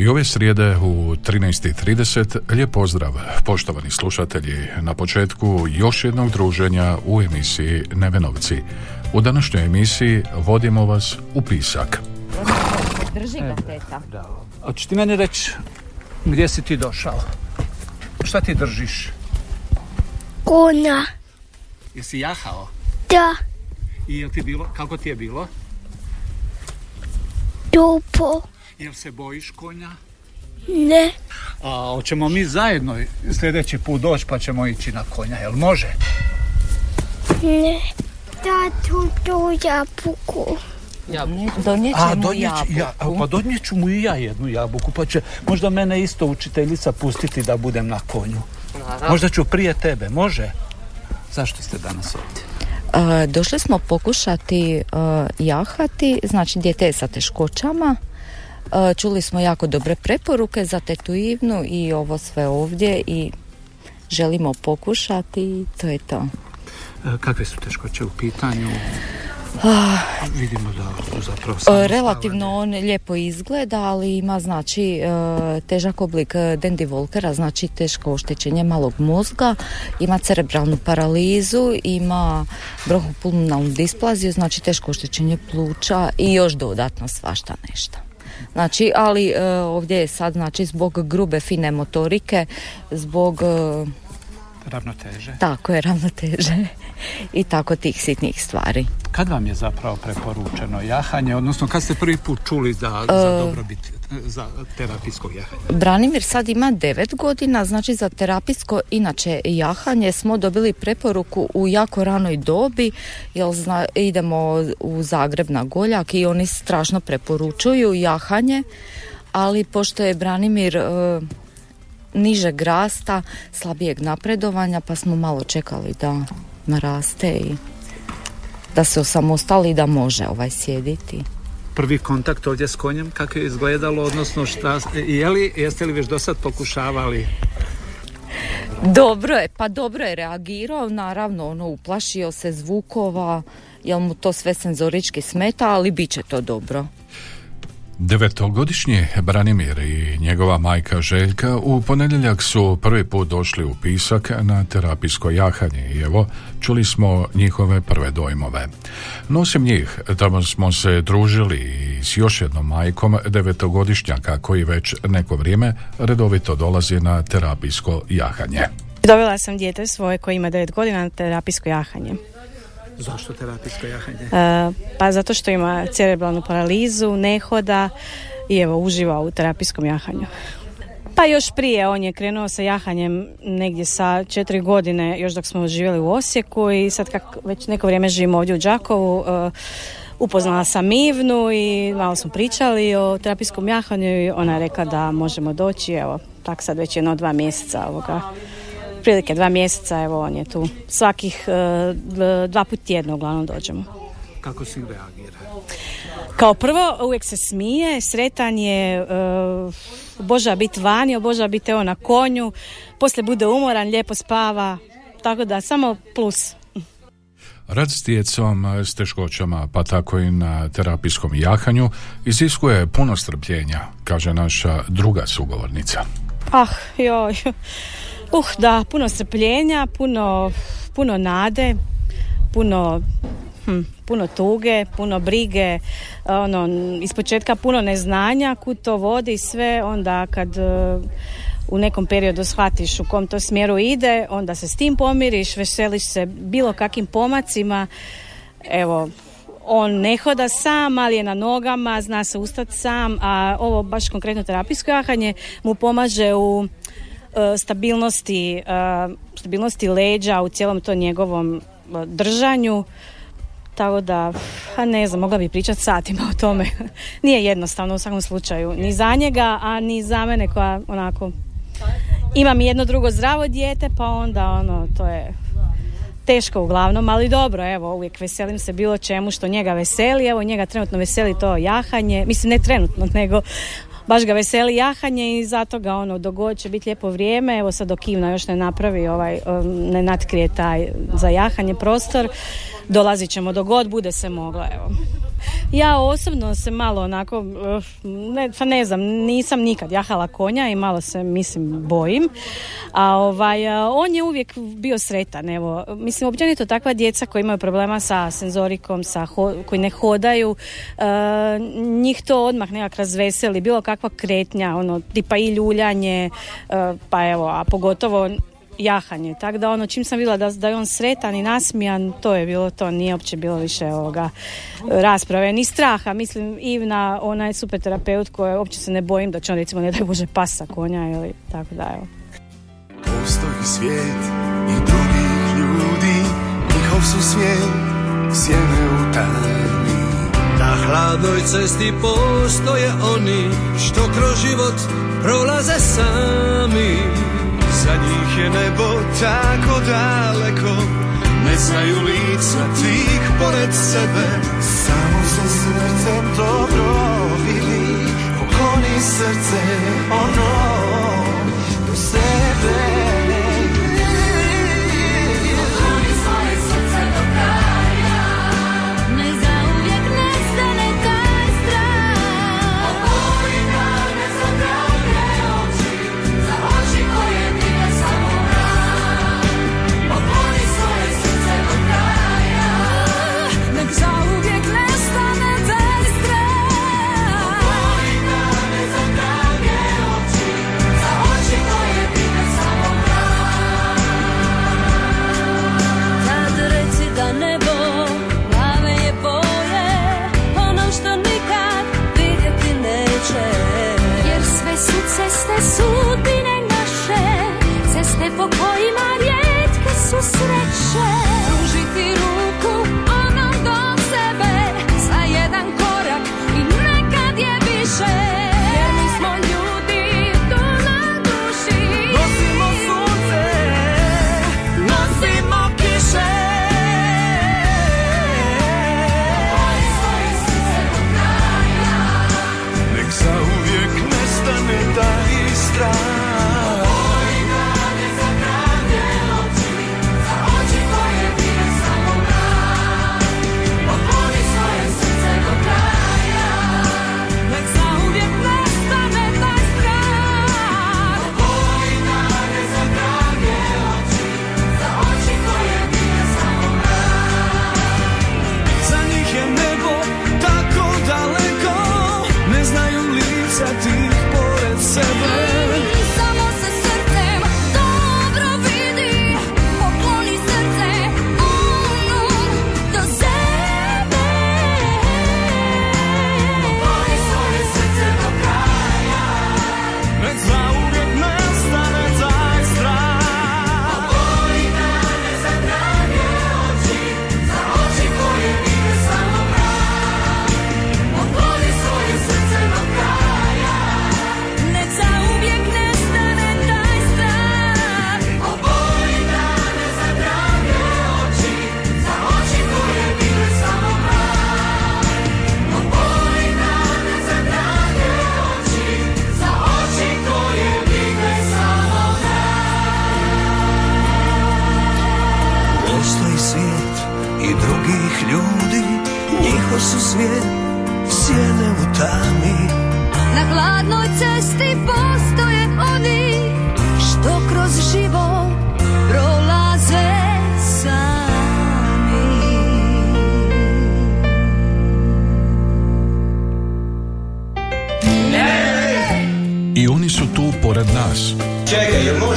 I ove srijede u 13.30 lijep pozdrav poštovani slušatelji na početku još jednog druženja u emisiji Nevenovci. U današnjoj emisiji vodimo vas u pisak. Drži ga teta. Hoćeš ti meni reći gdje si ti došao? Šta ti držiš? Konja, Jesi jahao? da, I jel ti bilo, kako ti je bilo? dupo, Jel se bojiš konja? ne, A hoćemo mi zajedno sljedeći put doći pa ćemo ići na konja, jel može? ne. Tatu tu jabuku. Donijet A, ćemo donijet ću- ja, jabuku. pa donijet ću mu i ja jednu jabuku, pa će možda mene isto učiteljica pustiti da budem na konju. Možda ću prije tebe, može? Zašto ste danas ovdje? E, došli smo pokušati e, jahati, znači dijete je sa teškoćama. E, čuli smo jako dobre preporuke za tetu Ivnu i ovo sve ovdje i želimo pokušati i to je to. E, Kakve su teškoće u pitanju? Vidimo da zapravo E. Relativno on lijepo izgleda, ali ima znači težak oblik Dandy Walkera, znači teško oštećenje malog mozga, ima cerebralnu paralizu, ima bronhopulmonalnu displaziju, znači teško oštećenje pluća i još dodatno svašta nešto. Znači, ali e, ovdje je sad znači zbog grube fine motorike, zbog e, Ravnoteže. tako je ravnoteže i tako tih sitnih stvari. Kad vam je zapravo preporučeno jahanje, odnosno kad ste prvi put čuli da za dobrobit e, za terapijskog jahanja? Branimir sad ima 9 godina, znači za terapijsko inače jahanje smo dobili preporuku u jako ranoj dobi, jer zna, idemo u Zagreb na Goljak i oni strašno preporučuju jahanje, ali pošto je Branimir e, nižeg rasta, slabijeg napredovanja, pa smo malo čekali da naraste i da se osamostali da može ovaj sjediti. Prvi kontakt ovdje s konjem, kako je izgledalo, odnosno šta, je li, jeste li već do sad pokušavali? Dobro je, pa dobro je reagirao, naravno ono uplašio se zvukova, jel mu to sve senzorički smeta, ali bit će to dobro. Devetogodišnji Branimir i njegova majka Željka u ponedjeljak su prvi put došli u pisak na terapijsko jahanje i evo čuli smo njihove prve dojmove. Nosim njih, tamo smo se družili s još jednom majkom devetogodišnjaka koji već neko vrijeme redovito dolazi na terapijsko jahanje. Dovela sam dijete svoje koje ima 9 godina na terapijsko jahanje. Zašto terapijsko jahanje? E, pa zato što ima cerebralnu paralizu, ne hoda i evo uživa u terapijskom jahanju. Pa još prije on je krenuo sa jahanjem negdje sa četiri godine, još dok smo živjeli u Osijeku i sad kak već neko vrijeme živimo ovdje u Đakovu, e, upoznala sam Ivnu i malo smo pričali o terapijskom jahanju i ona je rekla da možemo doći, evo, tak sad već jedno dva mjeseca ovoga prilike dva mjeseca, evo on je tu. Svakih e, dva put tjedno uglavnom dođemo. Kako si reagira? Kao prvo uvijek se smije, sretan je, e, obožava biti vani, obožava biti evo na konju, poslije bude umoran, lijepo spava, tako da samo plus. Rad s djecom s teškoćama, pa tako i na terapijskom jahanju, iziskuje puno strpljenja, kaže naša druga sugovornica. Ah, joj. Uh, da, puno strpljenja, puno, puno nade, puno, hm, puno tuge, puno brige, ono, ispočetka puno neznanja, kud to vodi sve, onda kad e, u nekom periodu shvatiš u kom to smjeru ide, onda se s tim pomiriš, veseliš se bilo kakvim pomacima, evo, on ne hoda sam, ali je na nogama, zna se ustati sam, a ovo baš konkretno terapijsko jahanje mu pomaže u stabilnosti, e, stabilnosti leđa u cijelom to njegovom e, držanju. Tako da, a ne znam, mogla bi pričati satima o tome. Nije jednostavno u svakom slučaju. Ni za njega, a ni za mene koja onako... Imam jedno drugo zdravo dijete, pa onda ono, to je teško uglavnom, ali dobro, evo, uvijek veselim se bilo čemu što njega veseli, evo njega trenutno veseli to jahanje, mislim ne trenutno, nego baš ga veseli jahanje i zato ga ono dogod će biti lijepo vrijeme, evo sad dok Ivna još ne napravi ovaj, um, ne natkrije taj za jahanje prostor, dolazit ćemo do god bude se moglo, evo. Ja osobno se malo onako, uh, ne, pa ne znam, nisam nikad jahala konja i malo se, mislim, bojim. A ovaj, on je uvijek bio sretan, evo. Mislim, općenito takva djeca koji imaju problema sa senzorikom, sa koji ne hodaju, uh, njih to odmah nekak razveseli, bilo kakva kretnja, ono, tipa i ljuljanje, uh, pa evo, a pogotovo jahanje. Tako da ono, čim sam vidjela da, da je on sretan i nasmijan, to je bilo to, nije uopće bilo više ovoga rasprave, ni straha. Mislim, Ivna, ona je super terapeut koja uopće se ne bojim da će on recimo ne da bože pasa konja ili tako da evo. Postoji svijet i drugih ljudi, njihov su svijet, sjene u tami. Na hladnoj cesti postoje oni što kroz život prolaze sami. Za njih je nebo tako daleko. Ne znaju lica tih pored sebe. Samo se srcem dobro vidi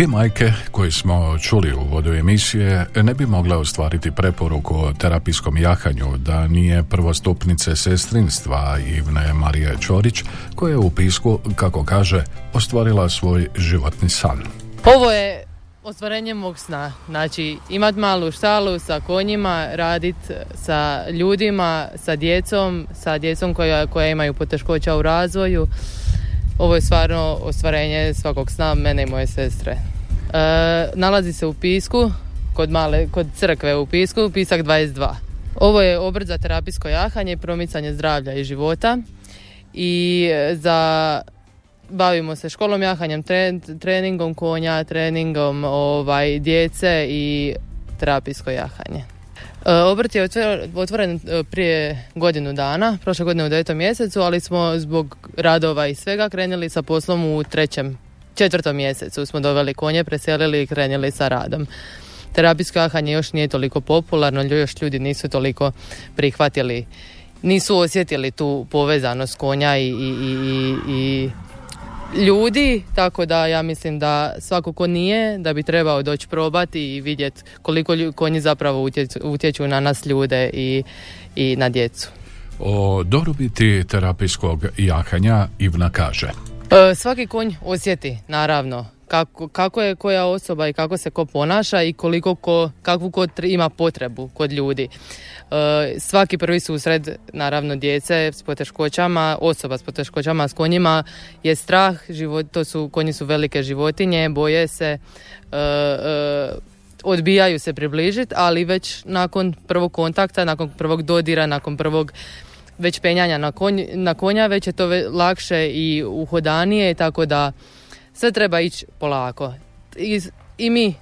Dvije majke koje smo čuli u vodu emisije ne bi mogle ostvariti preporuku o terapijskom jahanju da nije prvostupnice sestrinstva Ivne Marije Čorić koja je u pisku, kako kaže, ostvarila svoj životni san. Ovo je ostvarenje mog sna. Znači, imat malu štalu sa konjima, radit sa ljudima, sa djecom, sa djecom koja, koja imaju poteškoća u razvoju. Ovo je stvarno ostvarenje svakog sna mene i moje sestre. E, nalazi se u Pisku, kod, male, kod crkve u Pisku, Pisak 22. Ovo je obrt za terapijsko jahanje i promicanje zdravlja i života i za bavimo se školom jahanjem, treningom konja, treningom ovaj, djece i terapijsko jahanje. E, obrt je otvoren e, prije godinu dana, prošle godine u devetom mjesecu, ali smo zbog radova i svega krenuli sa poslom u trećem, četvrtom mjesecu. Smo doveli konje, preselili i krenuli sa radom. Terapijsko jahanje još nije toliko popularno, još ljudi nisu toliko prihvatili, nisu osjetili tu povezanost konja i, i, i, i ljudi, tako da ja mislim da svako ko nije, da bi trebao doći probati i vidjeti koliko konji zapravo utječu, na nas ljude i, i na djecu. O dobrobiti terapijskog jahanja Ivna kaže. E, svaki konj osjeti, naravno, kako, kako je koja osoba i kako se ko ponaša i koliko ko, kakvu ko ima potrebu kod ljudi. E, svaki prvi susret, naravno djece s poteškoćama, osoba s poteškoćama s konjima je strah, život, to su, konji su velike životinje, boje se, e, e, odbijaju se približiti, ali već nakon prvog kontakta, nakon prvog dodira, nakon prvog već penjanja na, na konja, već je to lakše i uhodanije, tako da sve treba ići polako. I, I mi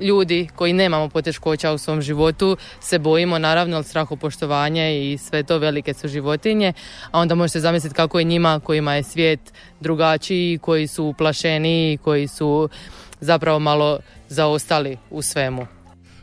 ljudi koji nemamo poteškoća u svom životu se bojimo naravno strahopoštovanje i sve to velike su životinje, a onda možete zamisliti kako je njima kojima je svijet drugačiji, koji su uplašeniji, koji su zapravo malo zaostali u svemu.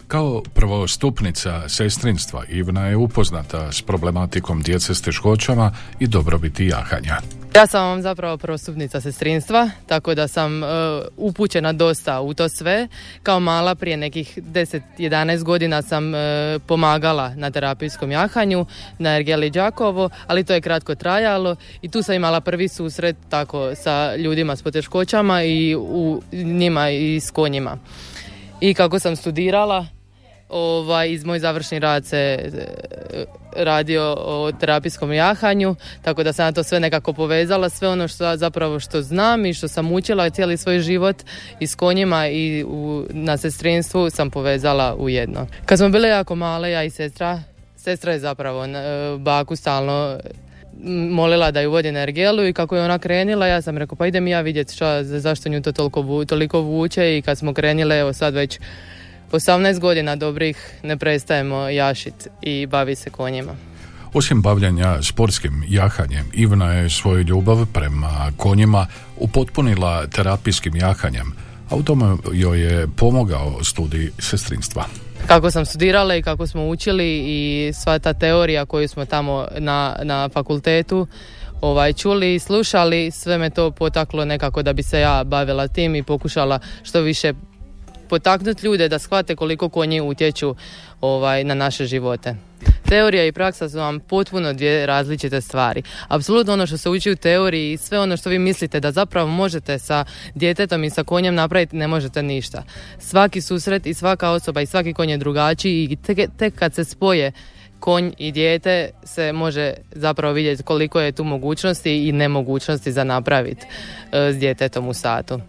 Kao prvostupnica sestrinstva Ivna je upoznata s problematikom djece s teškoćama i dobrobiti jahanja. Ja sam vam zapravo prvostupnica sestrinstva, tako da sam uh, upućena dosta u to sve. Kao mala prije nekih 10-11 godina sam uh, pomagala na terapijskom jahanju na Ergeli Đakovo, ali to je kratko trajalo i tu sam imala prvi susret tako sa ljudima s poteškoćama i u njima i s konjima. I kako sam studirala, ovaj, iz moj završni rad se radio o terapijskom jahanju, tako da sam na to sve nekako povezala, sve ono što zapravo što znam i što sam učila cijeli svoj život i s konjima i u, na sestrinstvu sam povezala u jedno. Kad smo bile jako male, ja i sestra, sestra je zapravo baku stalno molila da ju vodi na ergelu i kako je ona krenila, ja sam rekao pa idem ja vidjeti šta, zašto nju to toliko, toliko vuče i kad smo krenile, evo sad već 18 godina dobrih ne prestajemo jašit i bavi se konjima. Osim bavljanja sportskim jahanjem, Ivna je svoju ljubav prema konjima upotpunila terapijskim jahanjem, a u tome joj je pomogao studij sestrinstva. Kako sam studirala i kako smo učili i sva ta teorija koju smo tamo na, na fakultetu ovaj, čuli i slušali, sve me to potaklo nekako da bi se ja bavila tim i pokušala što više potaknuti ljude da shvate koliko konji utječu ovaj, na naše živote. Teorija i praksa su vam potpuno dvije različite stvari. Apsolutno ono što se uči u teoriji i sve ono što vi mislite da zapravo možete sa djetetom i sa konjem napraviti, ne možete ništa. Svaki susret i svaka osoba i svaki konj je drugačiji i tek, tek kad se spoje konj i dijete se može zapravo vidjeti koliko je tu mogućnosti i nemogućnosti za napraviti e, s djetetom u satu.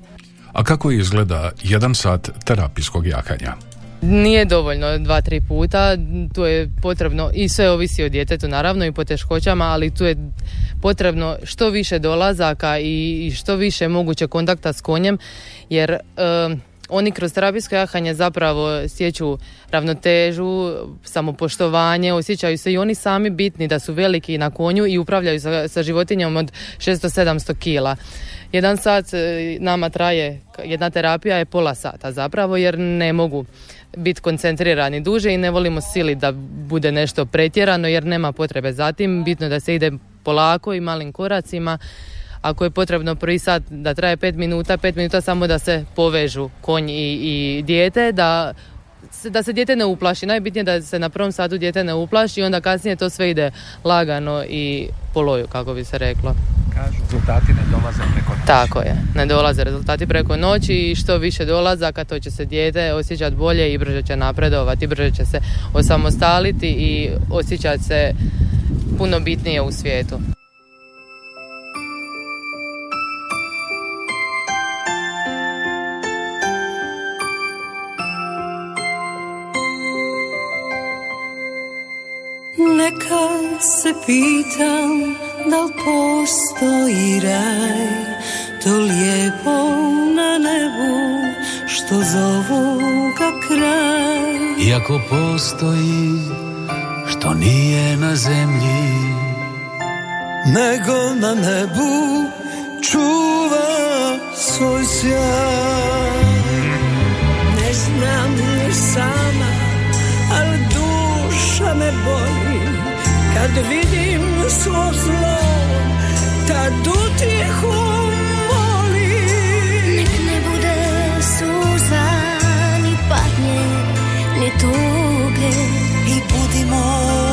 A kako izgleda jedan sat terapijskog jahanja? Nije dovoljno dva, tri puta, tu je potrebno i sve ovisi o djetetu naravno i poteškoćama, ali tu je potrebno što više dolazaka i što više moguće kontakta s konjem, jer oni kroz terapijsko jahanje zapravo stječu ravnotežu, samopoštovanje, osjećaju se i oni sami bitni da su veliki na konju i upravljaju sa, sa životinjom od 600-700 kila. Jedan sat e, nama traje, jedna terapija je pola sata zapravo jer ne mogu biti koncentrirani duže i ne volimo sili da bude nešto pretjerano jer nema potrebe za tim. Bitno da se ide polako i malim koracima ako je potrebno prvi sat da traje pet minuta, pet minuta samo da se povežu konj i, i dijete, da da se dijete ne uplaši. Najbitnije da se na prvom satu dijete ne uplaši i onda kasnije to sve ide lagano i po loju, kako bi se reklo. Kažu, rezultati ne dolaze preko noći. Tako je, ne dolaze rezultati preko noći i što više dolazaka to će se dijete osjećati bolje i brže će napredovati, brže će se osamostaliti i osjećati se puno bitnije u svijetu. Se pitam da li postoji raj To lijepo na nebu što zovu ga kraj Iako postoji što nije na zemlji nego na nebu čuva svoj sjaj. Ne znam ni sama, ali duša me boli Kad vidim svo zlo, tad utjehu molim Nek ne bude suza, ni patnje, ni tuge. I budimo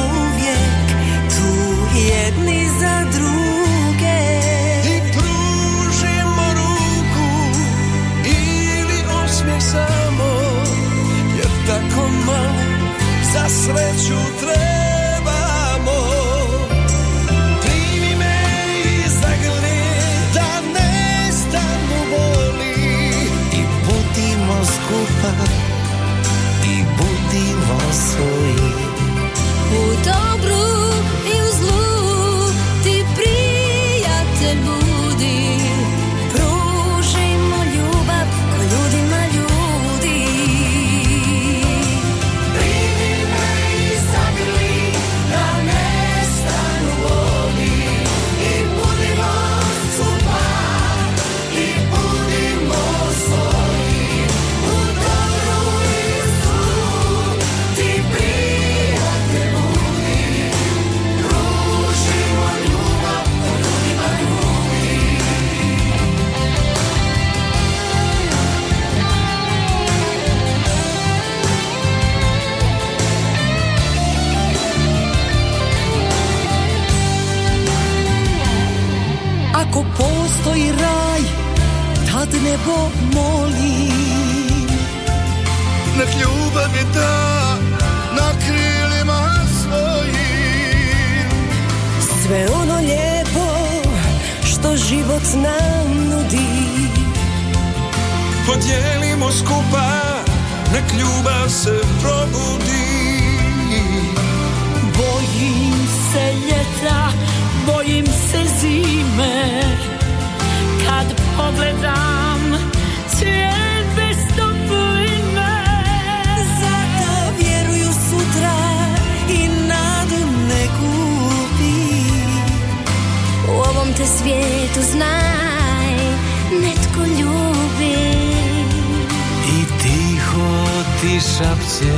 Podijelimo skupa, nek ljubav se probudi. Bojim se ljeta, bojim se zime. Kad pogledam svijet bez topline Zato vjeruju sutra i nadu ne gubi. U ovom te svijetu znaj, ti šapće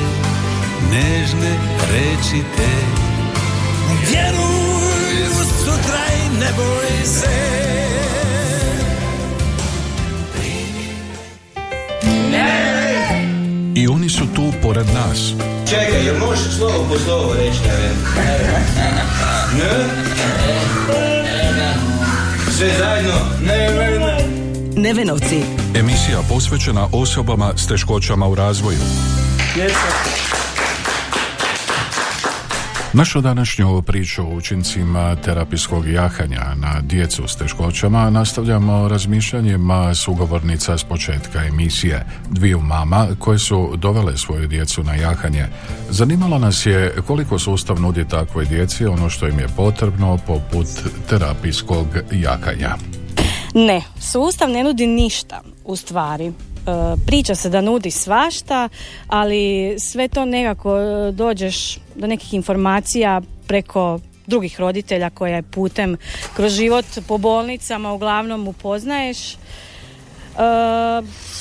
nežne reči te Vjeruj u sutra i ne boj se I oni su tu pored nas. Čekaj, jel možeš slovo po slovo reći ne? Ne? Sve zajedno? Ne, ne, ne. Nevenovci. Emisija posvećena osobama s teškoćama u razvoju. Našu današnju priču o učincima terapijskog jahanja na djecu s teškoćama nastavljamo razmišljanjima sugovornica s početka emisije dviju mama koje su dovele svoju djecu na jahanje. Zanimalo nas je koliko sustav nudi takvoj djeci ono što im je potrebno poput terapijskog jahanja. Ne, sustav ne nudi ništa u stvari. E, Priča se da nudi svašta, ali sve to nekako e, dođeš do nekih informacija preko drugih roditelja koje putem kroz život po bolnicama uglavnom upoznaješ.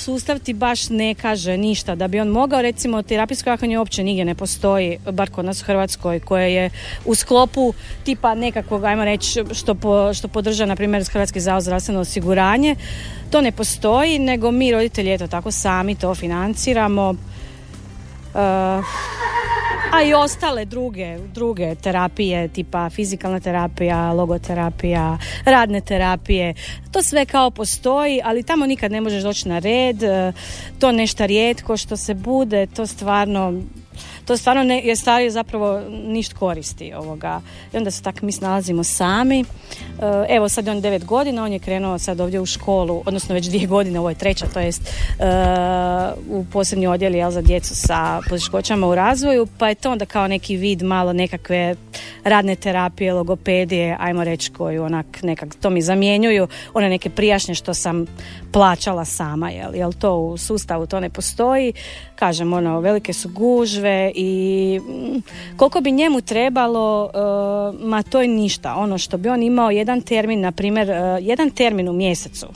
Sustav ti baš ne kaže ništa. Da bi on mogao recimo terapijsko jahanje uopće nigdje ne postoji bar kod nas u Hrvatskoj koje je u sklopu tipa nekakvog ajmo reći što, po, što podrža na primjer Hrvatski zavod zdravstveno osiguranje. To ne postoji nego mi roditelji eto tako sami to financiramo. Uh, a i ostale druge, druge terapije tipa fizikalna terapija, logoterapija, radne terapije. To sve kao postoji, ali tamo nikad ne možeš doći na red. To nešto rijetko što se bude, to stvarno to stvarno ne, je stvari zapravo ništa koristi ovoga. I onda se tako mi snalazimo sami. E, evo sad je on devet godina, on je krenuo sad ovdje u školu, odnosno već dvije godine, ovo je treća, to jest e, u posebni odjel jel, za djecu sa poteškoćama u razvoju, pa je to onda kao neki vid malo nekakve radne terapije, logopedije, ajmo reći koju onak nekak, to mi zamjenjuju, one neke prijašnje što sam plaćala sama, jel, jel to u sustavu to ne postoji, kažem ono, velike su gužve i mm, koliko bi njemu trebalo, uh, ma to je ništa. Ono što bi on imao jedan termin, na primjer, uh, jedan termin u mjesecu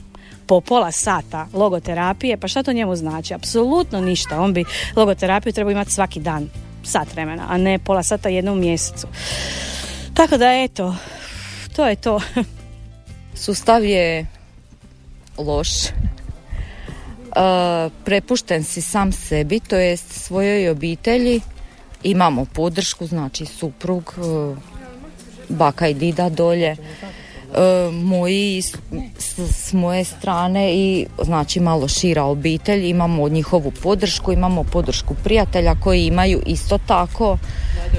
po pola sata logoterapije, pa šta to njemu znači? Apsolutno ništa. On bi logoterapiju trebao imati svaki dan, sat vremena, a ne pola sata jednom mjesecu. Tako da eto, to je to. Sustav je loš. Uh, prepušten si sam sebi, to jest svojoj obitelji. Imamo podršku, znači suprug, e, baka i dida dolje, e, moji s, moje strane i znači malo šira obitelj, imamo njihovu podršku, imamo podršku prijatelja koji imaju isto tako.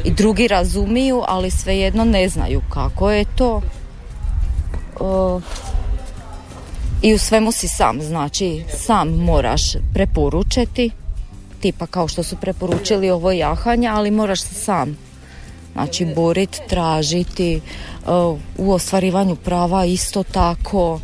I drugi razumiju, ali svejedno ne znaju kako je to. I u svemu si sam, znači sam moraš preporučiti tipa kao što su preporučili ovo jahanje, ali moraš se sam znači boriti, tražiti uh, u ostvarivanju prava isto tako.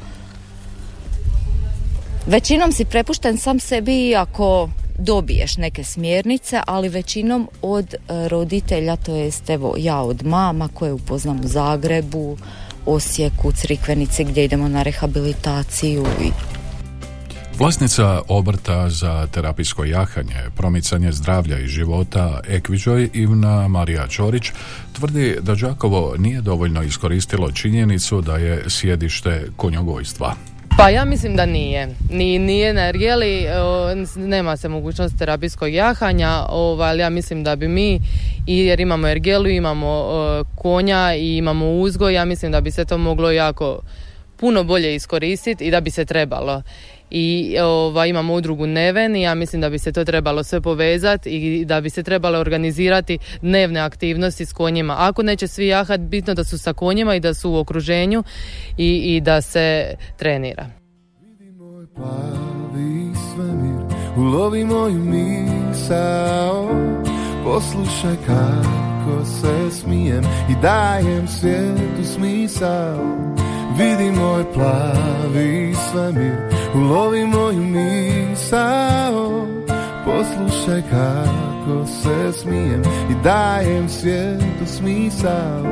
Većinom si prepušten sam sebi ako dobiješ neke smjernice, ali većinom od roditelja, to jest evo ja od mama koje upoznam u Zagrebu, Osijeku, Crikvenici gdje idemo na rehabilitaciju Vlasnica obrta za terapijsko jahanje, promicanje zdravlja i života Ekviđoj Ivna Marija Čorić tvrdi da Đakovo nije dovoljno iskoristilo činjenicu da je sjedište konjogojstva. Pa ja mislim da nije. Ni, nije na ergeli, nema se mogućnost terapijskog jahanja, ovaj, ali ja mislim da bi mi, jer imamo ergelu, imamo konja i imamo uzgoj, ja mislim da bi se to moglo jako puno bolje iskoristiti i da bi se trebalo i ova, imamo udrugu Neven i ja mislim da bi se to trebalo sve povezati i da bi se trebalo organizirati dnevne aktivnosti s konjima. Ako neće svi jahat, bitno da su sa konjima i da su u okruženju i, i da se trenira. ulovi moju misao, poslušaj kako se smijem i dajem svijetu smisao. Vidi moj plavi svemir, ulovi moju misao. Poslušaj kako se smijem i dajem svijetu smisao.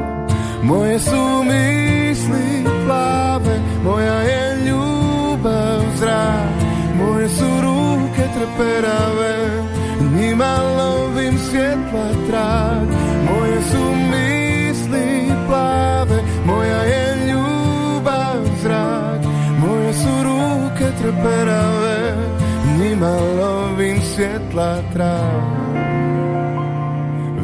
Moje su misli plave, moja je ljubav zrak Moje su ruke treperave, njima lovim svjetla trag. Moje su misli plave, moja je trperave Njima lovim svjetla trav.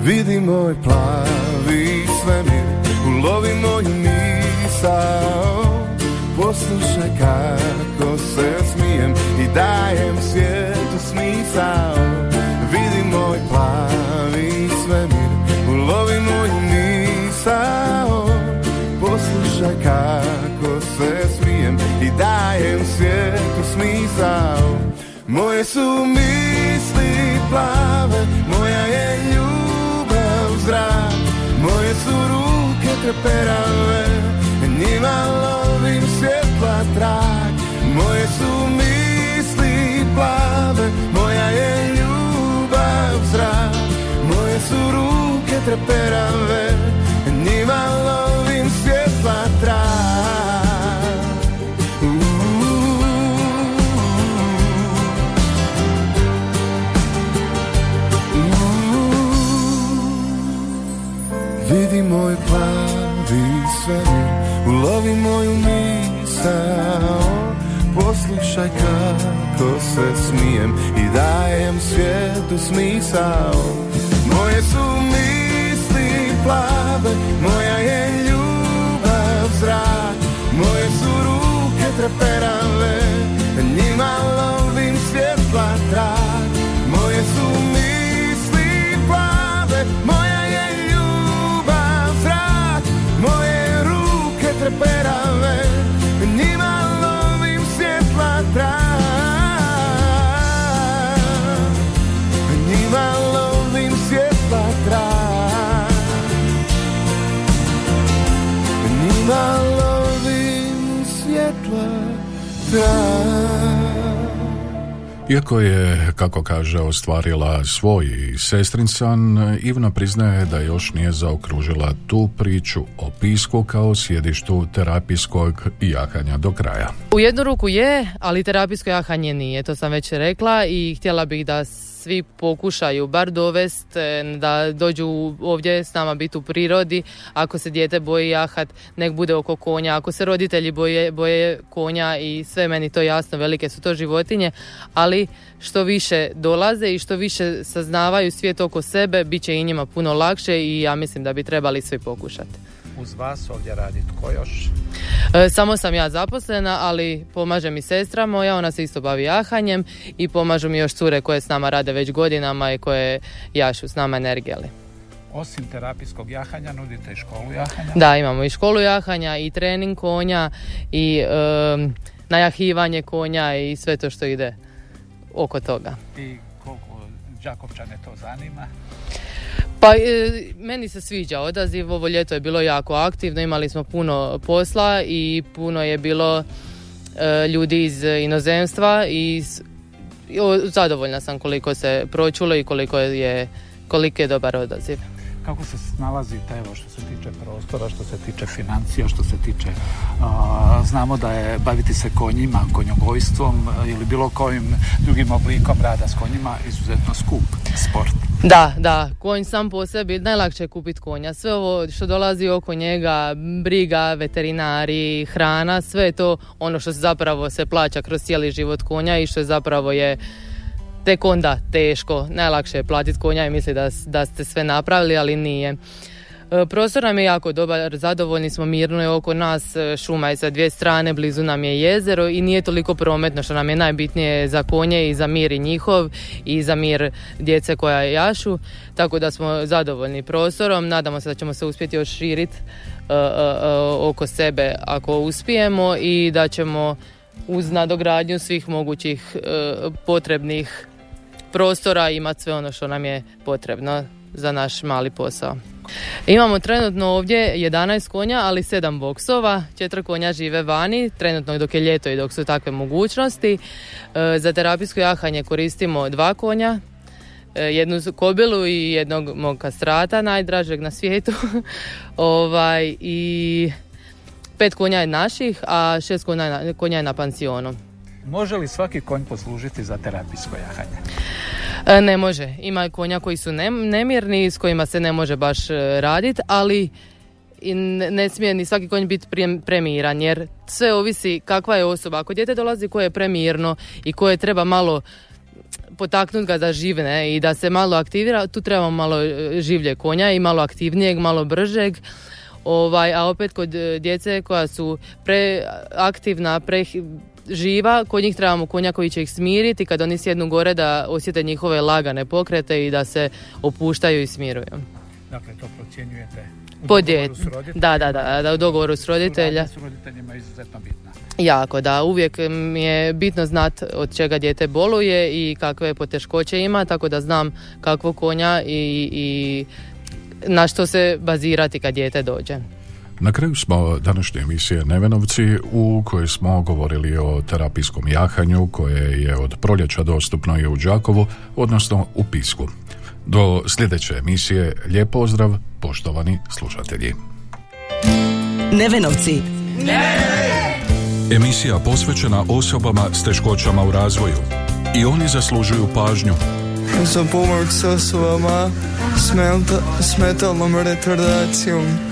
Vidi moj plavi svemir Ulovi moju misao. Poslušaj kako se smijem I dajem svijetu smisao Dajem svijetu smisao. Moje su misli plave Moja je ljubav zrak Moje su ruke treperave Njima lovim svjetla trak Moje su misli plave Moja je ljubav zrak Moje su ruke treperave Njima lovim moj plavi svemir Ulovi moju misao. Poslušaj kako se smijem I dajem svijetu smisao. Moje su misli plave Moja je ljubav zrak. Moje su ruke treperave Njima lovim svjetla trak Moje su misli plave treperave Njima lovim svjetla trak Njima lovim svjetla trak Njima lovim svjetla trak Iako je, kako kaže, ostvarila svoj sestrincan, Ivna priznaje da još nije zaokružila tu priču o pisku kao sjedištu terapijskog jahanja do kraja. U jednu ruku je, ali terapijsko jahanje nije, to sam već rekla i htjela bih da svi pokušaju bar dovest e, da dođu ovdje s nama biti u prirodi. Ako se dijete boji jahat, nek bude oko konja. Ako se roditelji boje, boje konja i sve meni to jasno, velike su to životinje, ali što više dolaze i što više saznavaju svijet oko sebe, bit će i njima puno lakše i ja mislim da bi trebali svi pokušati. Uz vas ovdje radi tko još? E, samo sam ja zaposlena, ali pomaže mi sestra moja, ona se isto bavi jahanjem i pomažu mi još cure koje s nama rade već godinama i koje jašu s nama energijali. Osim terapijskog jahanja nudite i školu jahanja? Da, imamo i školu jahanja i trening konja i e, najahivanje konja i sve to što ide oko toga. I koliko Đakovčane to zanima? Pa e, meni se sviđa odaziv, ovo ljeto je bilo jako aktivno, imali smo puno posla i puno je bilo e, ljudi iz inozemstva i zadovoljna sam koliko se pročulo i koliko je, koliko je dobar odaziv. Kako se snalazite, evo, što se tiče prostora, što se tiče financija, što se tiče... a, znamo da je baviti se konjima, konjogojstvom ili bilo kojim drugim oblikom rada s konjima izuzetno skup sport. Da, da, konj sam po sebi, najlakše je kupiti konja. Sve ovo što dolazi oko njega, briga, veterinari, hrana, sve je to ono što se zapravo se plaća kroz cijeli život konja i što je zapravo je tek onda teško. Najlakše je platiti konja i misli da, da ste sve napravili, ali nije. E, Prostor nam je jako dobar, zadovoljni smo, mirno je oko nas, e, šuma je sa dvije strane, blizu nam je jezero i nije toliko prometno što nam je najbitnije za konje i za mir i njihov i za mir djece koja jašu, tako da smo zadovoljni prostorom, nadamo se da ćemo se uspjeti još širiti oko sebe ako uspijemo i da ćemo uz nadogradnju svih mogućih e, potrebnih prostora imati sve ono što nam je potrebno za naš mali posao. Imamo trenutno ovdje 11 konja, ali 7 boksova, četiri konja žive vani, trenutno dok je ljeto i dok su takve mogućnosti. E, Za terapijsko jahanje koristimo dva konja, e, jednu kobilu i jednog mog kastrata, najdražeg na svijetu. ovaj, I pet konja je naših, a šest konja konja je na pansionu. Može li svaki konj poslužiti za terapijsko jahanje? E, Ne može. Ima konja koji su nem- nemirni, s kojima se ne može baš raditi, ali i ne, smije ni svaki konj biti premiran, jer sve ovisi kakva je osoba. Ako dijete dolazi koje je premirno i koje treba malo potaknuti ga da živne i da se malo aktivira, tu trebamo malo e, življe konja i malo aktivnijeg, malo bržeg. Ovaj, a opet kod e, djece koja su preaktivna, pre živa, kod njih trebamo konja koji će ih smiriti kad oni sjednu gore da osjete njihove lagane pokrete i da se opuštaju i smiruju. Dakle, to procjenjujete u Po dogovoru s roditeljima? Da, da, da, da, u dogovoru s roditelja. S roditeljima je izuzetno bitna. Jako, da. Uvijek mi je bitno znat od čega dijete boluje i kakve poteškoće ima, tako da znam kakvog konja i, i na što se bazirati kad dijete dođe. Na kraju smo današnje emisije Nevenovci u kojoj smo govorili o terapijskom jahanju koje je od proljeća dostupno i u Đakovu, odnosno u Pisku. Do sljedeće emisije lijep pozdrav, poštovani slušatelji. Nevenovci. Emisija posvećena osobama s teškoćama u razvoju. I oni zaslužuju pažnju. za pomoć s osobama s, menta, s metalnom retardacijom.